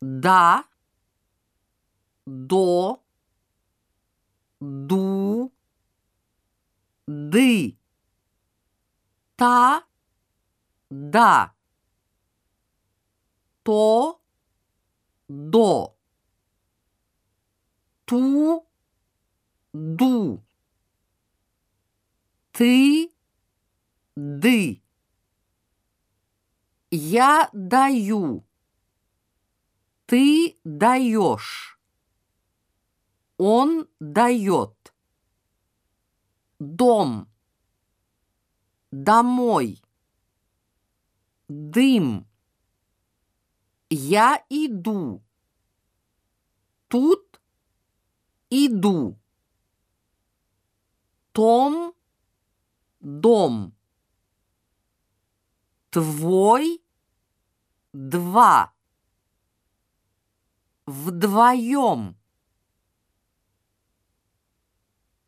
да, до, ду, ды, та, да, то, до, ту, ду, ты, ды. Я даю. Ты даешь. Он дает. Дом. Домой. Дым. Я иду. Тут иду. Том дом. Твой два. Вдвоем.